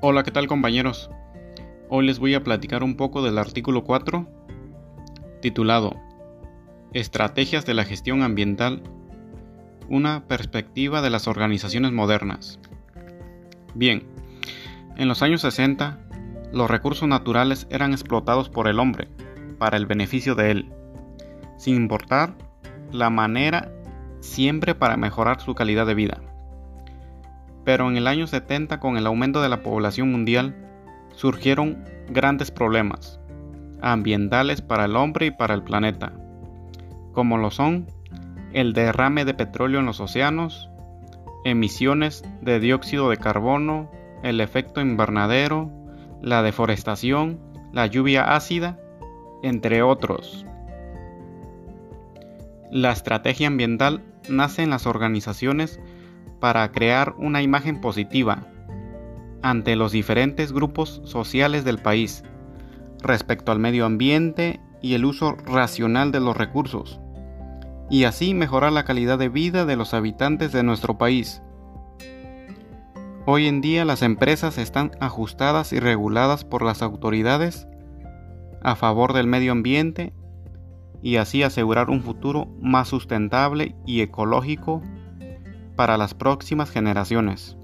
Hola, ¿qué tal compañeros? Hoy les voy a platicar un poco del artículo 4 titulado Estrategias de la gestión ambiental, una perspectiva de las organizaciones modernas. Bien, en los años 60, los recursos naturales eran explotados por el hombre para el beneficio de él, sin importar la manera siempre para mejorar su calidad de vida. Pero en el año 70, con el aumento de la población mundial, surgieron grandes problemas ambientales para el hombre y para el planeta, como lo son el derrame de petróleo en los océanos, emisiones de dióxido de carbono, el efecto invernadero, la deforestación, la lluvia ácida, entre otros. La estrategia ambiental nace en las organizaciones para crear una imagen positiva ante los diferentes grupos sociales del país respecto al medio ambiente y el uso racional de los recursos, y así mejorar la calidad de vida de los habitantes de nuestro país. Hoy en día las empresas están ajustadas y reguladas por las autoridades a favor del medio ambiente y así asegurar un futuro más sustentable y ecológico para las próximas generaciones.